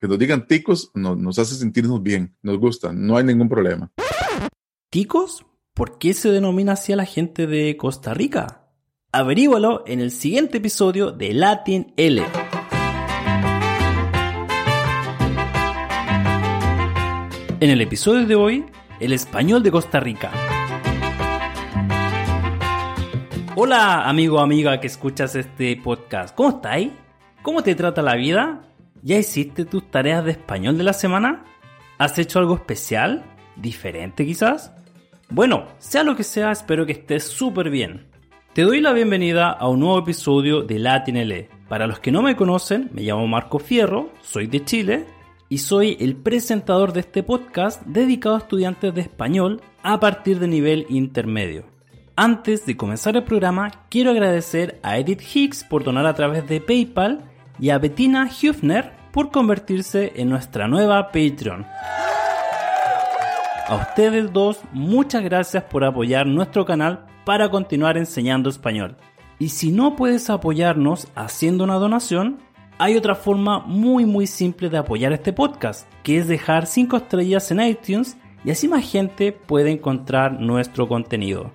Que nos digan ticos no, nos hace sentirnos bien, nos gusta, no hay ningún problema. ¿Ticos? ¿Por qué se denomina así a la gente de Costa Rica? Averígualo en el siguiente episodio de Latin L. En el episodio de hoy, el español de Costa Rica. Hola amigo o amiga que escuchas este podcast, ¿cómo estáis? ¿Cómo te trata la vida? ¿Ya hiciste tus tareas de español de la semana? ¿Has hecho algo especial? ¿Diferente quizás? Bueno, sea lo que sea, espero que estés súper bien. Te doy la bienvenida a un nuevo episodio de Latin L. Para los que no me conocen, me llamo Marco Fierro, soy de Chile y soy el presentador de este podcast dedicado a estudiantes de español a partir de nivel intermedio. Antes de comenzar el programa, quiero agradecer a Edith Hicks por donar a través de PayPal y a Bettina Hüfner por convertirse en nuestra nueva Patreon. A ustedes dos, muchas gracias por apoyar nuestro canal para continuar enseñando español. Y si no puedes apoyarnos haciendo una donación, hay otra forma muy muy simple de apoyar este podcast, que es dejar 5 estrellas en iTunes y así más gente puede encontrar nuestro contenido.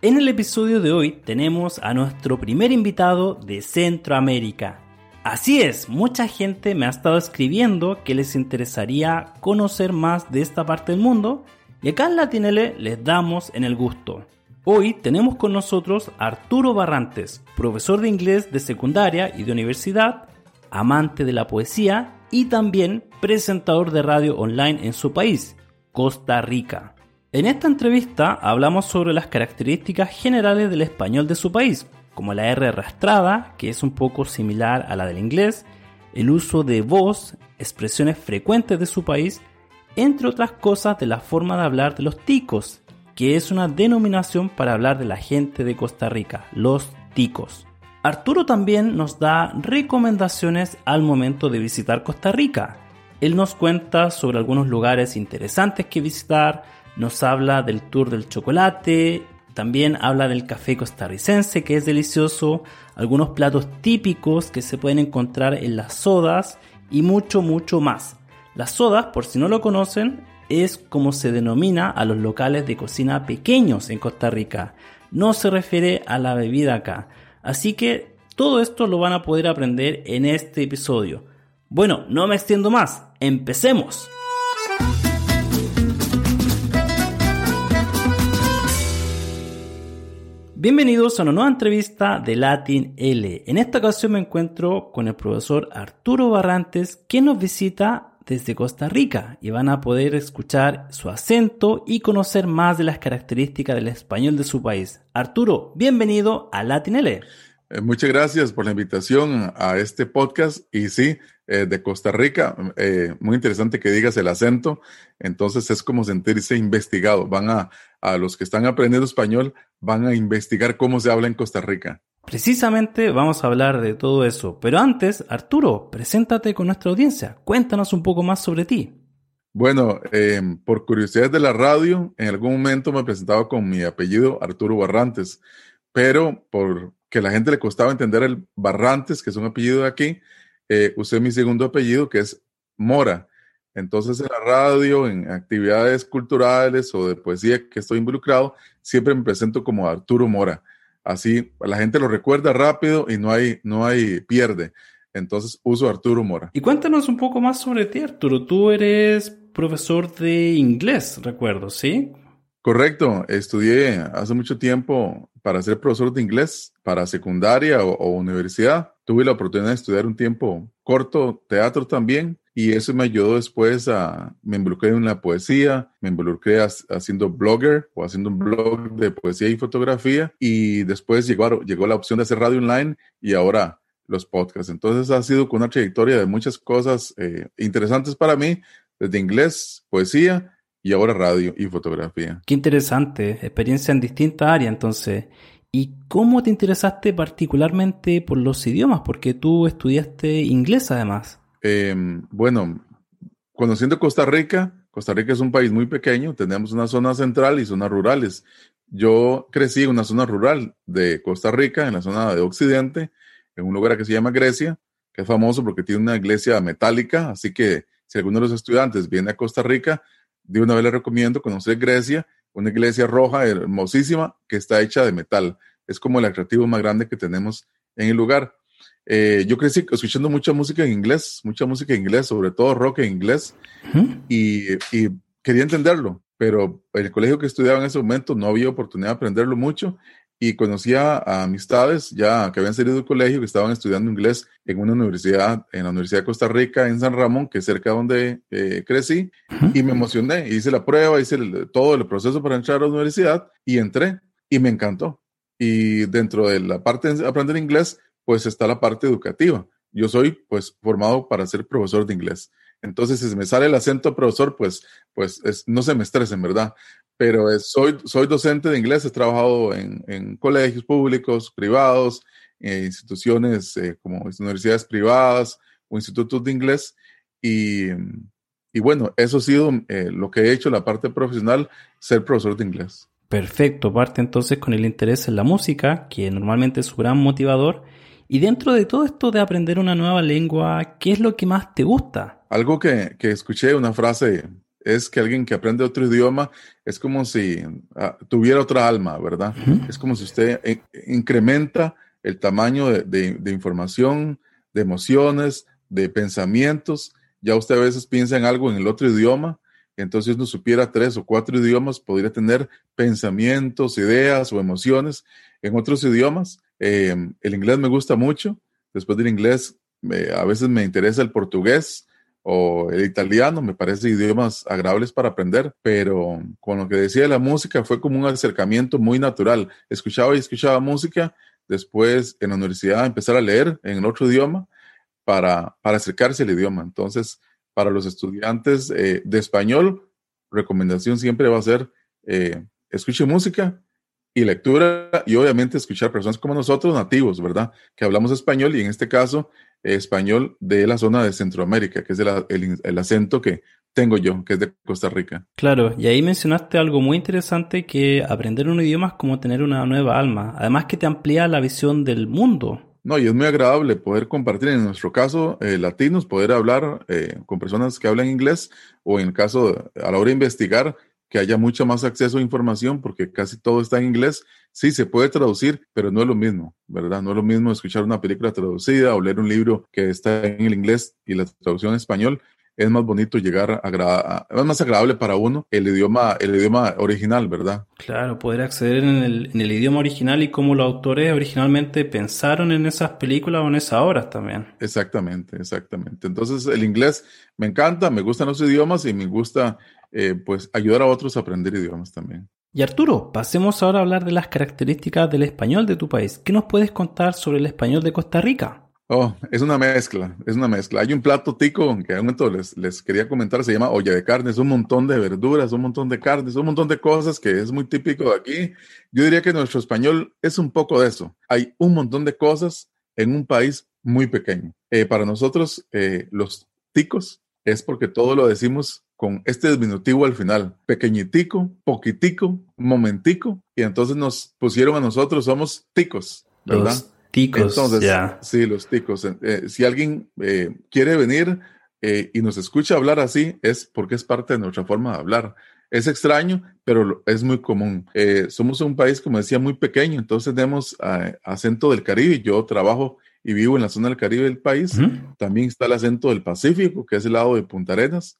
En el episodio de hoy tenemos a nuestro primer invitado de Centroamérica. Así es, mucha gente me ha estado escribiendo que les interesaría conocer más de esta parte del mundo y acá en Latinele les damos en el gusto. Hoy tenemos con nosotros a Arturo Barrantes, profesor de inglés de secundaria y de universidad, amante de la poesía y también presentador de radio online en su país, Costa Rica. En esta entrevista hablamos sobre las características generales del español de su país, como la R arrastrada, que es un poco similar a la del inglés, el uso de voz, expresiones frecuentes de su país, entre otras cosas de la forma de hablar de los ticos, que es una denominación para hablar de la gente de Costa Rica, los ticos. Arturo también nos da recomendaciones al momento de visitar Costa Rica. Él nos cuenta sobre algunos lugares interesantes que visitar, nos habla del tour del chocolate, también habla del café costarricense que es delicioso, algunos platos típicos que se pueden encontrar en las sodas y mucho, mucho más. Las sodas, por si no lo conocen, es como se denomina a los locales de cocina pequeños en Costa Rica. No se refiere a la bebida acá. Así que todo esto lo van a poder aprender en este episodio. Bueno, no me extiendo más, empecemos. Bienvenidos a una nueva entrevista de Latin L. En esta ocasión me encuentro con el profesor Arturo Barrantes, que nos visita desde Costa Rica y van a poder escuchar su acento y conocer más de las características del español de su país. Arturo, bienvenido a Latin L. Eh, muchas gracias por la invitación a este podcast y sí, eh, de Costa Rica, eh, muy interesante que digas el acento, entonces es como sentirse investigado, van a, a los que están aprendiendo español, van a investigar cómo se habla en Costa Rica. Precisamente vamos a hablar de todo eso, pero antes, Arturo, preséntate con nuestra audiencia, cuéntanos un poco más sobre ti. Bueno, por curiosidad de la radio, en algún momento me presentaba con mi apellido Arturo Barrantes, pero por que la gente le costaba entender el Barrantes, que es un apellido de aquí, eh, usé mi segundo apellido, que es Mora. Entonces, en la radio, en actividades culturales o de poesía que estoy involucrado, siempre me presento como Arturo Mora. Así la gente lo recuerda rápido y no hay, no hay pierde. Entonces uso Arturo Mora. Y cuéntanos un poco más sobre ti, Arturo. Tú eres profesor de inglés, recuerdo, ¿sí? Correcto. Estudié hace mucho tiempo para ser profesor de inglés para secundaria o, universidad. Tuve la oportunidad de estudiar un tiempo corto teatro también y eso me ayudó después a, me involucré en la poesía, me involucré haciendo blogger o haciendo un blog de poesía y fotografía y después llegó, la opción de hacer radio online y ahora los podcasts. Entonces ha sido con una trayectoria de muchas cosas eh, interesantes para mí, desde inglés, poesía y ahora radio y fotografía. Qué interesante, experiencia en distintas áreas entonces. ¿Y cómo te interesaste particularmente por los idiomas? Porque tú estudiaste inglés además. Em, bueno, conociendo Costa Rica, Costa Rica es un país muy pequeño, tenemos una zona central y zonas rurales. Yo crecí en una zona rural de Costa Rica, en la zona de Occidente, en un lugar que se llama Grecia, que es famoso porque tiene una iglesia metálica, así que si alguno de los estudiantes viene a Costa Rica, de una vez les recomiendo conocer Grecia, una iglesia roja hermosísima que está hecha de metal. Es como el atractivo más grande que tenemos en el lugar. Eh, yo crecí escuchando mucha música en inglés, mucha música en inglés, sobre todo rock en inglés, y, y, quería entenderlo, pero en el colegio que estudiaba en ese momento no había oportunidad de aprenderlo mucho y conocía a amistades ya que habían salido del colegio, que estaban estudiando inglés en una universidad, en la Universidad de Costa Rica, en San Ramón, que es cerca de donde eh, crecí, y me emocioné, hice la prueba, hice todo el proceso para entrar a la universidad y entré y me encantó. Y dentro de la parte de aprender inglés, pues está la parte educativa. Yo soy pues formado para ser profesor de inglés. Entonces, si me sale el acento profesor, pues, pues no se me estresen, ¿verdad? Pero soy, soy docente de inglés, he trabajado en, en colegios públicos, privados, en instituciones eh, como universidades privadas o institutos de inglés. Y, y bueno, eso ha sido eh, lo que he hecho, la parte profesional, ser profesor de inglés. Perfecto, parte entonces con el interés en la música, que normalmente es su gran motivador. Y dentro de todo esto de aprender una nueva lengua, ¿qué es lo que más te gusta? Algo que, que escuché, una frase es que alguien que aprende otro idioma es como si ah, tuviera otra alma, ¿verdad? Es como si usted incrementa el tamaño de, información, de emociones, de pensamientos. Ya usted a veces piensa en algo en el otro idioma, entonces no supiera tres o cuatro idiomas, podría tener pensamientos, ideas o emociones en otros idiomas. Em, el inglés me gusta mucho. Después del inglés, a veces me interesa el portugués o el italiano, me parece idiomas agradables para aprender, pero con lo que decía de la música fue como un acercamiento muy natural. Escuchaba y escuchaba música, después en la universidad empezar a leer en otro idioma para, para acercarse al idioma. Entonces, para los estudiantes eh, de español, recomendación siempre va a ser eh, escuche música y lectura y obviamente escuchar personas como nosotros, nativos, ¿verdad? Que hablamos español y en este caso español de la zona de Centroamérica, que es el, acento que tengo yo, que es de Costa Rica. Claro, y ahí mencionaste algo muy interesante que aprender un idioma es como tener una nueva alma, además que te amplía la visión del mundo. No, y es muy agradable poder compartir, en nuestro caso, eh, latinos, poder hablar eh, con personas que hablan inglés o en el caso, a la hora de investigar, que haya mucho más acceso a información porque casi todo está en inglés. Sí, se puede traducir, pero no es lo mismo, ¿verdad? No es lo mismo escuchar una película traducida o leer un libro que está en el inglés y la traducción en español. Es más bonito llegar a, es más agradable para uno el idioma, el idioma original, ¿verdad? Claro, poder acceder en el, en el idioma original y cómo los autores originalmente pensaron en esas películas o en esas obras también. Exactamente, exactamente. Entonces el inglés me encanta, me gustan los idiomas y me gusta eh, pues ayudar a otros a aprender idiomas también. Y Arturo, pasemos ahora a hablar de las características del español de tu país. ¿Qué nos puedes contar sobre el español de Costa Rica? Oh, es una mezcla, es una mezcla. Hay un plato tico que a un momento les, les quería comentar, se llama olla de carnes, un montón de verduras, un montón de carnes, un montón de cosas que es muy típico de aquí. Yo diría que nuestro español es un poco de eso. Hay un montón de cosas en un país muy pequeño. Eh, para nosotros, eh, los ticos es porque todo lo decimos con este diminutivo al final, pequeñitico, poquitico, momentico, y entonces nos pusieron a nosotros, somos ticos, ¿verdad? Los ticos, entonces, sí, los ticos. Eh, si alguien eh, quiere venir eh, y nos escucha hablar así, es porque es parte de nuestra forma de hablar. Es extraño, pero es muy común. somos un país, como decía, muy pequeño, entonces tenemos acento del Caribe. Yo trabajo y vivo en la zona del Caribe del país. También está el acento del Pacífico, que es el lado de Punta Arenas.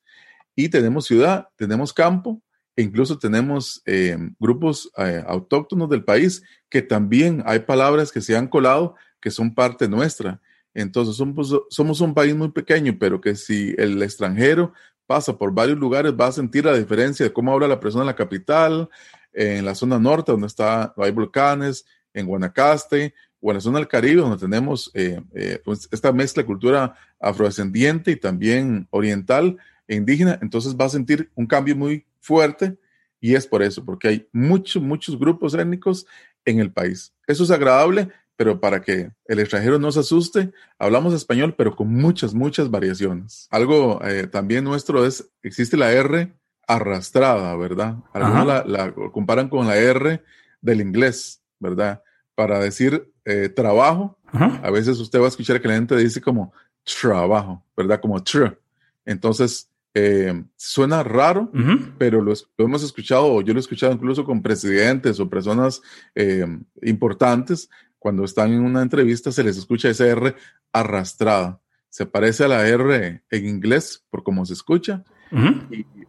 Y tenemos ciudad, tenemos campo, e incluso tenemos eh, grupos eh, autóctonos del país que también hay palabras que se han colado que son parte nuestra. Entonces somos, somos un país muy pequeño, pero que si el extranjero pasa por varios lugares va a sentir la diferencia de cómo habla la persona en la capital, en la zona norte donde está, hay volcanes, en Guanacaste, o en la zona del Caribe, donde tenemos eh, pues esta mezcla de cultura afrodescendiente y también oriental e indígena, entonces va a sentir un cambio muy fuerte y es por eso, porque hay muchos, muchos grupos étnicos en el país. Eso es agradable, pero para que el extranjero no se asuste, hablamos español, pero con muchas, muchas variaciones. Algo eh, también nuestro es, existe la R arrastrada, ¿verdad? Algunos la, comparan con la R del inglés, ¿verdad? Para decir eh, trabajo, a veces usted va a escuchar que la gente dice como trabajo, ¿verdad? Como tr. Entonces, eh, suena raro, pero lo, hemos escuchado, yo lo he escuchado incluso con presidentes o personas eh, importantes, cuando están en una entrevista se les escucha esa R arrastrada. Se parece a la R en inglés por cómo se escucha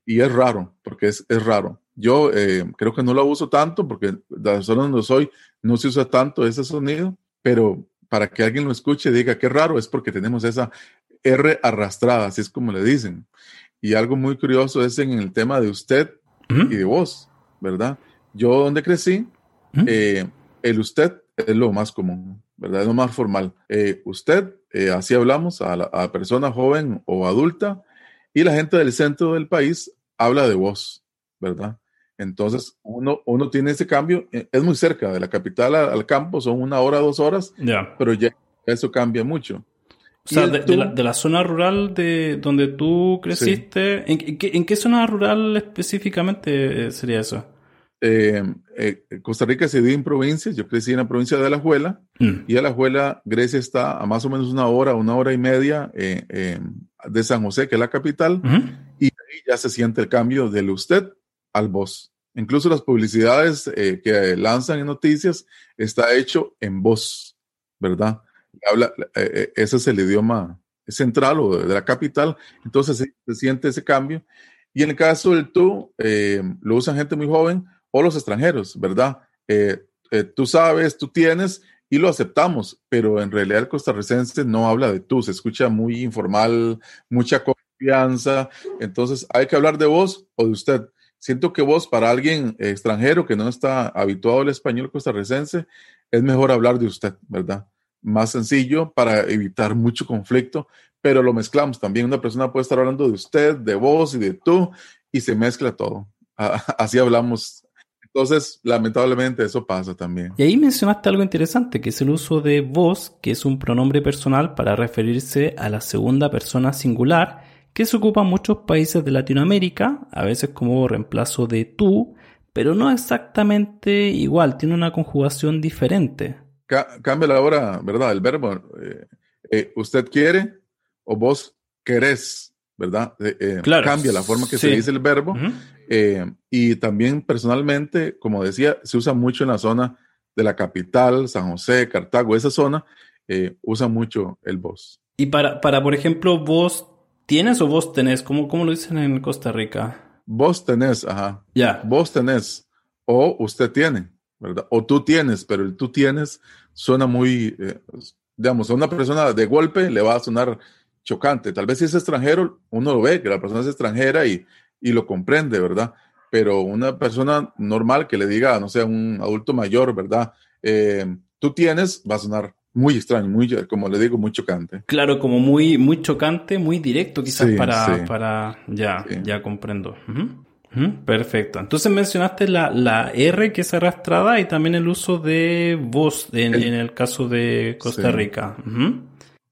y, es raro, porque es, es raro. Yo eh, creo que no lo uso tanto porque la zona donde soy no se usa tanto ese sonido, pero para que alguien lo escuche y diga qué raro es porque tenemos esa R arrastrada, así es como le dicen. Y algo muy curioso es en el tema de usted y de vos, ¿verdad? Yo donde crecí, eh, el usted es lo más común, ¿verdad? Es lo más formal. Eh, usted, eh, así hablamos a la persona joven o adulta, y la gente del centro del país habla de vos, ¿verdad? Entonces, uno, uno tiene ese cambio, es muy cerca de la capital al, campo, son una hora, dos horas, pero ya eso cambia mucho. O sea, de, la, zona rural de donde tú creciste, ¿en, qué, zona rural específicamente sería eso? Eh, eh, Costa Rica se divide en provincias. Yo crecí en la provincia de Alajuela mm. y Alajuela, Grecia está a más o menos una hora, una hora y media eh, de San José, que es la capital, y ahí ya se siente el cambio del usted al voz. Incluso las publicidades que lanzan en noticias está hecho en voz, ¿verdad? eh, eh, ese es el idioma central o de la capital, entonces se, siente ese cambio. Y en el caso del tú, eh, lo usan gente muy joven o los extranjeros, ¿verdad? tú sabes, tú tienes y lo aceptamos, pero en realidad el costarricense no habla de tú, se escucha muy informal, mucha confianza, entonces hay que hablar de vos o de usted. Siento que vos, para alguien extranjero que no está habituado al español costarricense, es mejor hablar de usted, ¿verdad? más sencillo para evitar mucho conflicto, pero lo mezclamos también. Una persona puede estar hablando de usted, de vos y de tú, y se mezcla todo. Así hablamos. Entonces, lamentablemente eso pasa también. Y ahí mencionaste algo interesante, que es el uso de vos, que es un pronombre personal para referirse a la segunda persona singular, que se ocupa en muchos países de Latinoamérica, a veces como reemplazo de tú, pero no exactamente igual, tiene una conjugación diferente cambia la hora, ¿verdad? El verbo. Eh, eh, usted quiere o vos querés, ¿verdad? Eh, cambia la forma que se dice el verbo. y también personalmente, como decía, se usa mucho en la zona de la capital, San José, Cartago, esa zona, usa mucho el vos. Y para, para, por ejemplo, vos tienes o vos tenés, ¿cómo, cómo lo dicen en Costa Rica? Vos tenés, ajá. Ya. Vos tenés o usted tiene. O tú tienes, pero el tú tienes suena muy, eh, digamos, a una persona de golpe le va a sonar chocante. Tal vez si es extranjero, uno lo ve, que la persona es extranjera y, y lo comprende, ¿verdad? Pero una persona normal que le diga, no sé, a un adulto mayor, ¿verdad? Eh, tú tienes, va a sonar muy extraño, muy, como le digo, muy chocante. Claro, como muy, muy chocante, muy directo quizás para, para, ya, ya comprendo perfecto. Entonces mencionaste la, la, R que es arrastrada y también el uso de voz en el, caso de Costa Rica.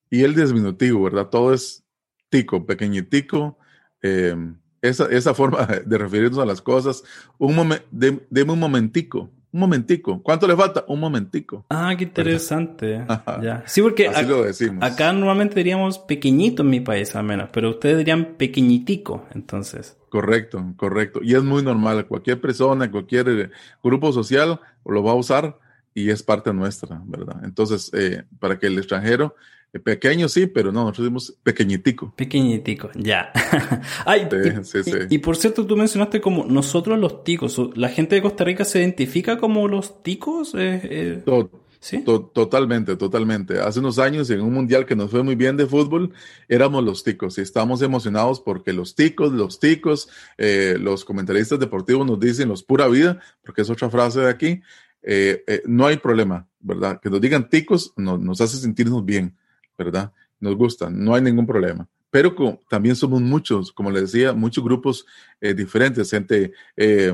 Y el disminutivo, ¿verdad? Todo es tico, pequeñitico. Eh, esa, esa, forma de referirnos a las cosas. Un momento, deme un momentico un momentico. ¿Cuánto le falta? Un momentico. Ah, qué interesante. ya. Sí, porque acá normalmente diríamos pequeñito en mi país al menos, pero ustedes dirían pequeñitico, entonces. Correcto, correcto. Y es muy normal. Cualquier persona, cualquier eh, grupo social lo va a usar y es parte nuestra, ¿verdad? Entonces, eh, para que el extranjero, pequeño sí, pero no, nosotros decimos pequeñitico. Pequeñitico, ya. Ay, y, sí, sí. y- y por cierto, tú mencionaste como nosotros los ticos. ¿La gente de Costa Rica se identifica como los ticos? Eh, eh, To- ¿Sí? to- totalmente, totalmente. Hace unos años en un mundial que nos fue muy bien de fútbol, éramos los ticos y estábamos emocionados porque los ticos, los ticos, eh, los comentaristas deportivos nos dicen los pura vida, porque es otra frase de aquí. eh, eh, no hay problema, ¿verdad? Que nos digan ticos no- nos hace sentirnos bien, ¿verdad? Nos gusta, no hay ningún problema. Pero también somos muchos, como les decía, muchos grupos eh, diferentes, gente eh,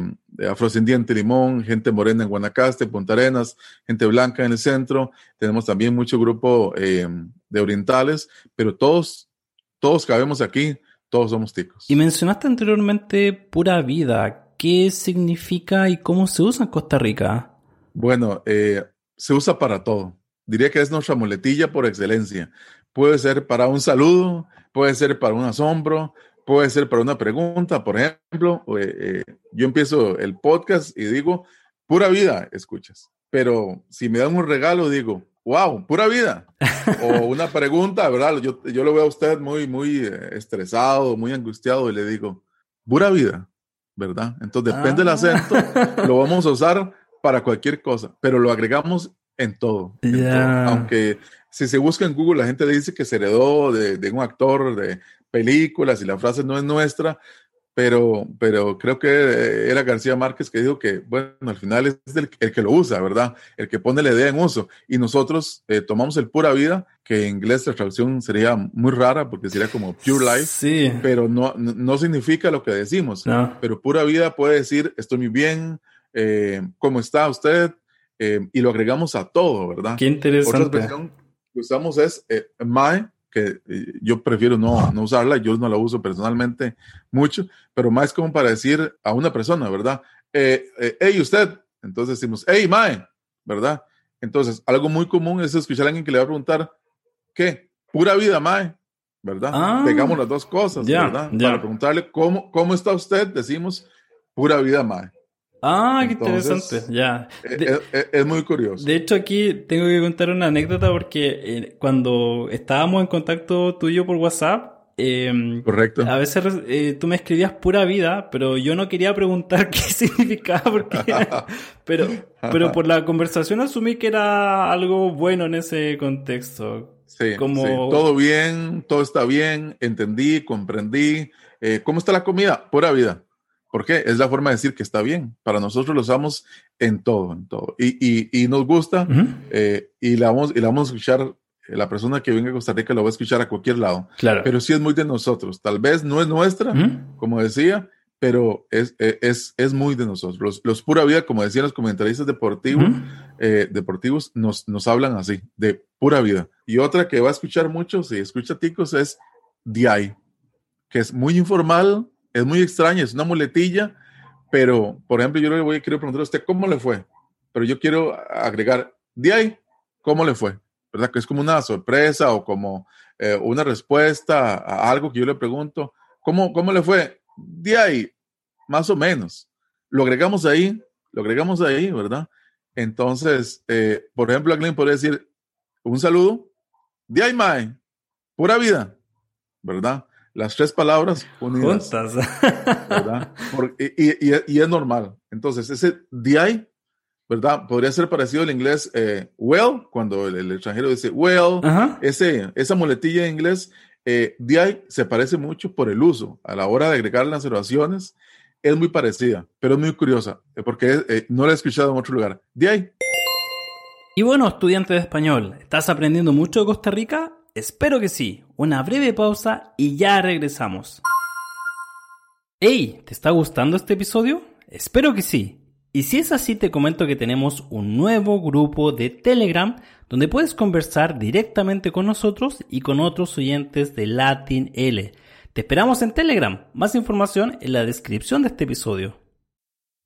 afrodescendiente Limón, gente morena en Guanacaste, Punta Arenas, gente blanca en el centro, tenemos también mucho grupo eh, de orientales, pero todos, todos cabemos aquí, todos somos ticos. Y mencionaste anteriormente pura vida. ¿Qué significa y cómo se usa en Costa Rica? Bueno, eh, se usa para todo. Diría que es nuestra muletilla por excelencia. Puede ser para un saludo, puede ser para un asombro, puede ser para una pregunta. Por ejemplo, eh, eh, yo empiezo el podcast y digo, pura vida, escuchas. Pero si me dan un regalo, digo, wow, pura vida. o una pregunta, ¿verdad? Yo, yo lo veo a usted muy, muy eh, estresado, muy angustiado y le digo, pura vida, ¿verdad? Entonces, depende del Ah. acento, lo vamos a usar para cualquier cosa, pero lo agregamos en todo. en todo. Aunque si se busca en Google, la gente dice que se heredó de, de un actor de películas y la frase no es nuestra, pero, pero creo que eh, era García Márquez que dijo que, bueno, al final es el, el que lo usa, ¿verdad? El que pone la idea en uso. Y nosotros eh, tomamos el pura vida, que en inglés la traducción sería muy rara porque sería como pure life, Sí. pero no, no, no significa lo que decimos. No. Pero pura vida puede decir, estoy muy bien, eh, ¿cómo está usted? Eh, y lo agregamos a todo, ¿verdad? Qué Otra interesante. expresión que usamos es eh, mae, que eh, yo prefiero no, no usarla, yo no la uso personalmente mucho, pero es como para decir a una persona, ¿verdad? Eh, eh, hey, usted. Entonces decimos, hey, mae, ¿verdad? Entonces, algo muy común es escuchar a alguien que le va a preguntar, ¿qué? Pura vida, mae, ¿verdad? Ah. Pegamos las dos cosas, Ya, ¿verdad? ya. Para preguntarle, ¿cómo, ¿cómo está usted? Decimos, pura vida, mae. Ah, qué interesante. Ya. Eh, De- es, es- muy curioso. De hecho, aquí tengo que contar una anécdota porque eh, cuando estábamos en contacto tú y yo por WhatsApp, eh, Correcto. a veces eh, tú me escribías pura vida, pero yo no quería preguntar qué significaba porque, pero, pero por la conversación asumí que era algo bueno en ese contexto. Sí, como- sí, todo bien, todo está bien, entendí, comprendí. Eh, ¿Cómo está la comida? Pura vida. ¿Por qué? Es la forma de decir que está bien. Para nosotros lo usamos en todo, en todo. Y, y, y nos gusta Ujú, eh, y, la vamos, y la vamos a escuchar. La persona que venga a Costa Rica lo va a escuchar a cualquier lado. Claro. Pero sí es muy de nosotros. Tal vez no es nuestra, como decía, pero es, es, es, es muy de nosotros. Los, los pura vida, como decían los comentaristas deportivos, eh, deportivos nos, nos hablan así, de pura vida. Y otra que va a escuchar mucho, si escucha ticos, es DI, que es muy informal, es muy extraña, es una muletilla, pero, por ejemplo, yo le voy, quiero preguntar a usted, ¿cómo le fue? Pero yo quiero agregar, DI, ¿cómo le fue? ¿Verdad? Que es como una sorpresa o como eh, una respuesta a algo que yo le pregunto, ¿cómo, cómo le fue? DI, más o menos. Lo agregamos ahí, lo agregamos ahí, ¿verdad? Entonces, eh, por ejemplo, alguien podría decir un saludo, DI, Mae, pura vida, ¿verdad? Las tres palabras unidas. Juntas. ¿verdad? Por- y, y- y- y es normal. Entonces, ese DI, ¿verdad? Podría ser parecido al inglés eh, well, cuando el, el extranjero dice well, Ajá. ese, esa muletilla en inglés, eh, DI se parece mucho por el uso. A la hora de agregar las oraciones, es muy parecida, pero es muy curiosa, eh, porque eh, no la he escuchado en otro lugar. DI. Y bueno, estudiante de español, ¿estás aprendiendo mucho de Costa Rica? Espero que sí. Una breve pausa y ya regresamos. ¡Hey! ¿Te está gustando este episodio? Espero que sí. Y si es así, te comento que tenemos un nuevo grupo de Telegram donde puedes conversar directamente con nosotros y con otros oyentes de Latin L. Te esperamos en Telegram. Más información en la descripción de este episodio.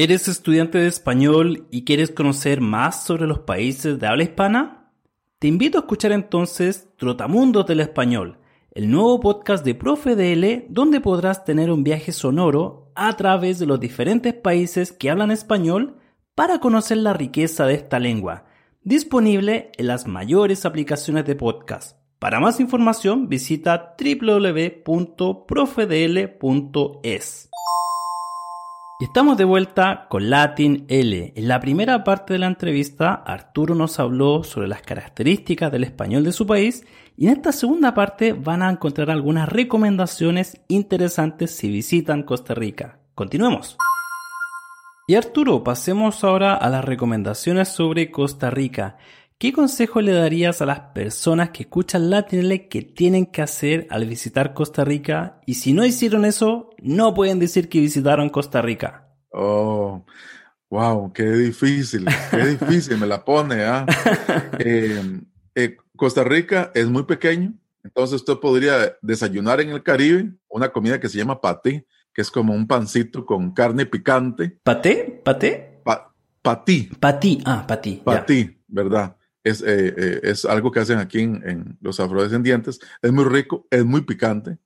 ¿Eres estudiante de español y quieres conocer más sobre los países de habla hispana? Te invito a escuchar entonces Trotamundos del Español, el nuevo podcast de Profe DL donde podrás tener un viaje sonoro a través de los diferentes países que hablan español para conocer la riqueza de esta lengua, disponible en las mayores aplicaciones de podcast. Para más información visita www.profedl.es. Y estamos de vuelta con Latin L. En la primera parte de la entrevista, Arturo nos habló sobre las características del español de su país y en esta segunda parte van a encontrar algunas recomendaciones interesantes si visitan Costa Rica. Continuemos. Y Arturo, pasemos ahora a las recomendaciones sobre Costa Rica. ¿Qué consejo le darías a las personas que escuchan Latinle que tienen que hacer al visitar Costa Rica? Y si no hicieron eso, no pueden decir que visitaron Costa Rica. Oh, wow, qué difícil, qué difícil me la pone. ¿ah? Eh, eh, Costa Rica es muy pequeño, entonces usted podría desayunar en el Caribe una comida que se llama paté, que es como un pancito con carne picante. ¿Paté? ¿Paté? Pa patí. Patí, ah, patí. Patí, ¿verdad? Es, eh, eh, es algo que hacen aquí en, en, los afrodescendientes. Es muy rico, es muy picante.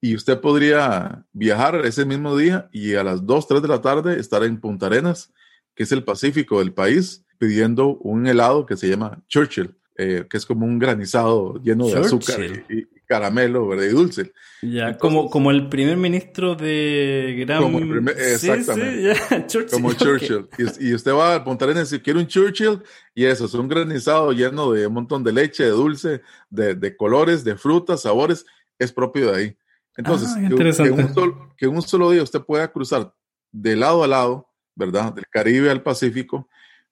Y usted podría viajar ese mismo día y a las 2, 3 de la tarde estar en Punta Arenas, que es el Pacífico del país, pidiendo un helado que se llama Churchill, eh, que es como un granizado lleno de azúcar y caramelo verde y dulce. Ya, Entonces, como, como el primer ministro de Gran... Como el primer, exactamente. Sí, sí, Churchill, como Churchill. Y, y, usted va a Punta Arenas y quiere un Churchill y eso, es un granizado lleno de un montón de leche, de dulce, de, de colores, de frutas, sabores, es propio de ahí. Entonces, ah, que, que, un solo, que un solo día usted pueda cruzar de lado a lado, ¿verdad? Del Caribe al Pacífico,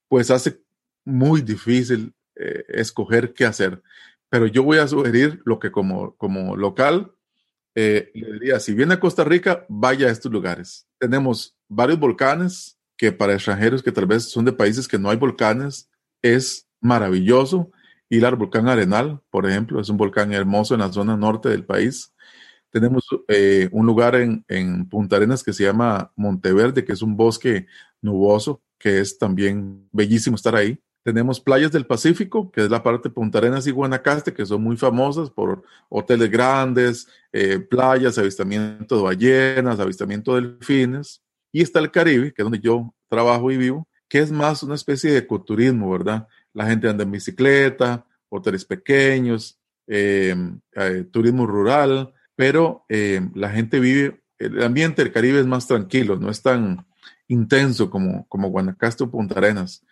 pues hace muy difícil eh, escoger qué hacer. Pero yo voy a sugerir lo que como, como local eh, le diría, si viene a Costa Rica, vaya a estos lugares. Tenemos varios volcanes que para extranjeros que tal vez son de países que no hay volcanes, es maravilloso. Ir al volcán Arenal, por ejemplo, es un volcán hermoso en la zona norte del país. Tenemos eh, un lugar en, en, Punta Arenas que se llama Monteverde, que es un bosque nuboso, que es también bellísimo estar ahí. Tenemos playas del Pacífico, que es la parte de Punta Arenas y Guanacaste, que son muy famosas por hoteles grandes, eh, playas, avistamiento de ballenas, avistamiento de delfines. Y está el Caribe, que es donde yo trabajo y vivo, que es más una especie de ecoturismo, ¿verdad? La gente anda en bicicleta, hoteles pequeños, eh, eh, turismo rural, pero eh, la gente vive, el ambiente del Caribe es más tranquilo, no es tan intenso como, como Guanacaste o Punta Arenas.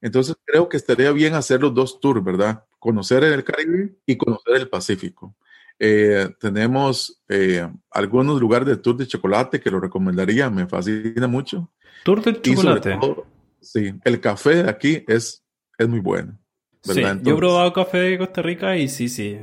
Entonces creo que estaría bien hacer los dos tours, ¿verdad? Conocer el Caribe y conocer el Pacífico. Eh, tenemos eh, algunos lugares de tour de chocolate que lo recomendaría, me fascina mucho. Tour de chocolate. Todo, sí, el café de aquí es, es muy bueno. Sí, Entonces, yo he probado café de Costa Rica y sí, sí.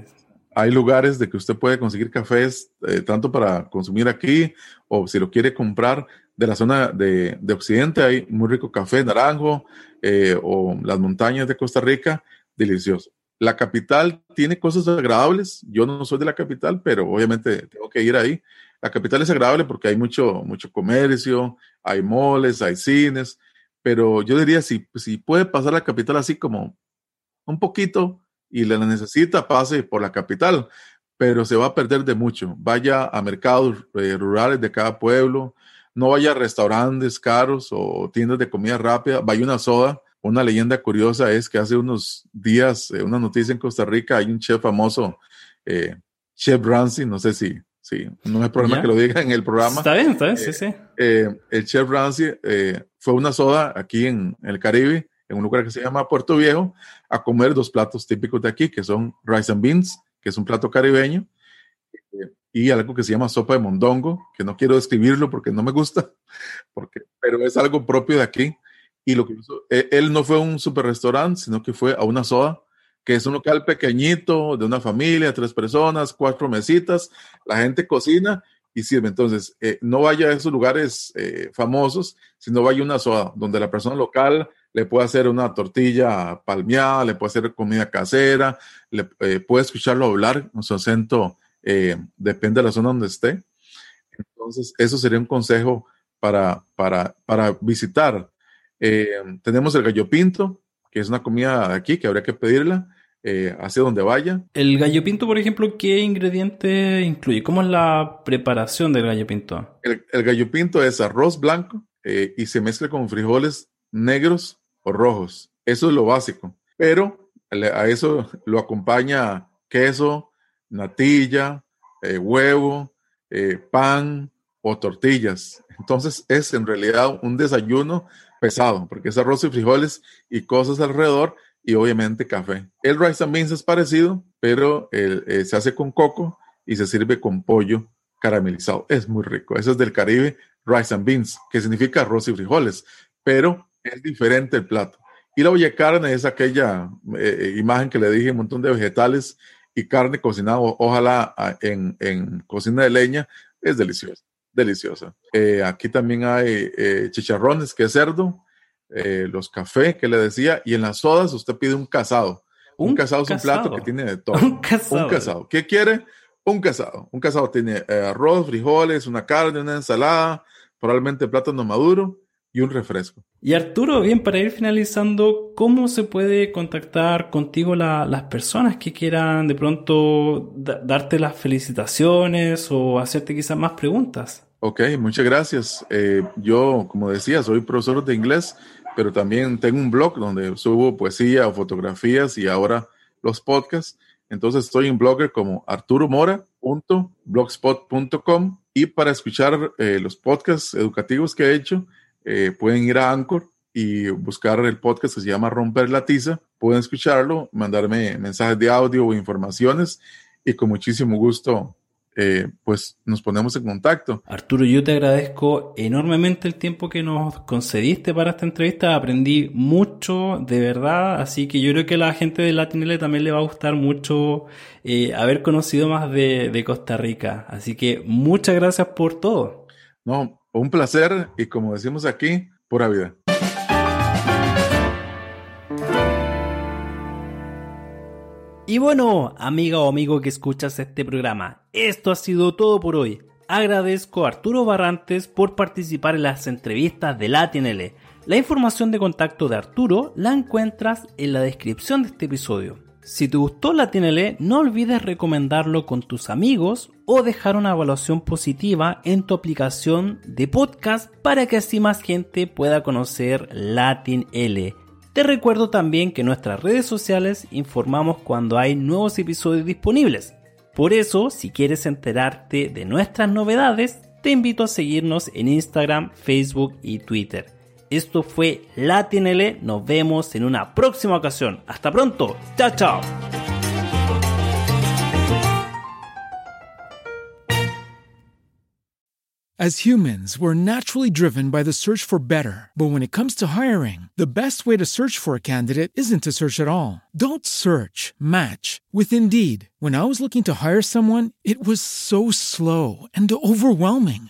Hay lugares de que usted puede conseguir cafés eh, tanto para consumir aquí o si lo quiere comprar de la zona de, de Occidente. Hay muy rico café naranjo eh, o las montañas de Costa Rica, delicioso. La capital tiene cosas agradables. Yo no soy de la capital, pero obviamente tengo que ir ahí. La capital es agradable porque hay mucho, mucho comercio, hay moles, hay cines, pero yo diría, si, si puede pasar la capital así como un poquito y la necesita, pase por la capital, pero se va a perder de mucho. Vaya a mercados eh, rurales de cada pueblo, no vaya a restaurantes caros o tiendas de comida rápida, vaya una soda. Una leyenda curiosa es que hace unos días, eh, una noticia en Costa Rica, hay un chef famoso, eh, Chef Ramsay, no sé si, Sí, no hay problema que lo diga en el programa. Está bien, está bien, sí, sí. el chef Ramsey fue una soda aquí en, el Caribe, en un lugar que se llama Puerto Viejo, a comer dos platos típicos de aquí, que son rice and beans, que es un plato caribeño, y algo que se llama sopa de mondongo, que no quiero describirlo porque no me gusta, porque, pero es algo propio de aquí. Y lo que e, él no fue a un super restaurante, sino que fue a una soda, que es un local pequeñito, de una familia, tres personas, cuatro mesitas, la gente cocina y sirve. Entonces, eh, no vaya a esos lugares eh, famosos, sino vaya a una soda, donde la persona local le puede hacer una tortilla palmeada, le puede hacer comida casera, le eh, puede escucharlo hablar con su acento eh, depende de la zona donde esté. Entonces, eso sería un consejo para, para, para visitar. Eh, tenemos el gallo pinto, que es una comida de aquí que habría que pedirla eh, hacia donde vaya. El gallo pinto, por ejemplo, ¿qué ingrediente incluye? ¿Cómo es la preparación del gallo pinto? El, el gallo pinto es arroz blanco y se mezcla con frijoles negros o rojos. Eso es lo básico. Pero a eso lo acompaña queso, natilla, eh, huevo, eh, pan o tortillas. Entonces es en realidad un desayuno pesado, porque es arroz y frijoles y cosas alrededor y obviamente café. El rice and beans es parecido, pero eh, se hace con coco y se sirve con pollo caramelizado. Es muy rico. Eso es del Caribe, rice and beans, que significa arroz y frijoles, pero es diferente el plato. Y la olla carne es aquella imagen que le dije, un montón de vegetales y carne cocinada, ojalá en, en cocina de leña, es deliciosa, deliciosa. Eh, aquí también hay eh, chicharrones, que es cerdo, eh, los cafés que le decía, y en las sodas usted pide un casado. Un, casado es un plato que tiene de todo. Un casado. Un casado. ¿Qué quiere? Un casado. Un casado tiene arroz, frijoles, una carne, una ensalada, probablemente plátano maduro y un refresco. Y Arturo, bien, para ir finalizando, ¿cómo se puede contactar contigo las personas que quieran de pronto darte las felicitaciones o hacerte quizás más preguntas? Ok, muchas gracias. Eh, yo, como decía, soy profesor de inglés, pero también tengo un blog donde subo poesía o fotografías y ahora los podcasts. Entonces estoy en blogger como arturomora.blogspot.com y para escuchar eh, los podcasts educativos que he hecho, eh, pueden ir a Anchor y buscar el podcast que se llama Romper la Tiza. Pueden escucharlo, mandarme mensajes de audio o informaciones y con muchísimo gusto eh, pues nos ponemos en contacto. Arturo, yo te agradezco enormemente el tiempo que nos concediste para esta entrevista. Aprendí mucho, de verdad. Así que yo creo que a la gente de Latinele también le va a gustar mucho eh, haber conocido más de, de Costa Rica. Así que muchas gracias por todo. No, un placer y como decimos aquí, pura vida. Y bueno, amiga o amigo que escuchas este programa, esto ha sido todo por hoy. Agradezco a Arturo Barrantes por participar en las entrevistas de LatinL. La información de contacto de Arturo la encuentras en la descripción de este episodio. Si te gustó la TNL, no olvides recomendarlo con tus amigos o dejar una evaluación positiva en tu aplicación de podcast para que así más gente pueda conocer Latin L. Te recuerdo también que en nuestras redes sociales informamos cuando hay nuevos episodios disponibles. Por eso, si quieres enterarte de nuestras novedades, te invito a seguirnos en Instagram, Facebook y Twitter. Esto fue Latinele. Nos vemos en una próxima ocasión. Hasta pronto. Chao, chao. As humans, we're naturally driven by the search for better. But when it comes to hiring, the best way to search for a candidate isn't to search at all. Don't search, match with Indeed. When I was looking to hire someone, it was so slow and overwhelming.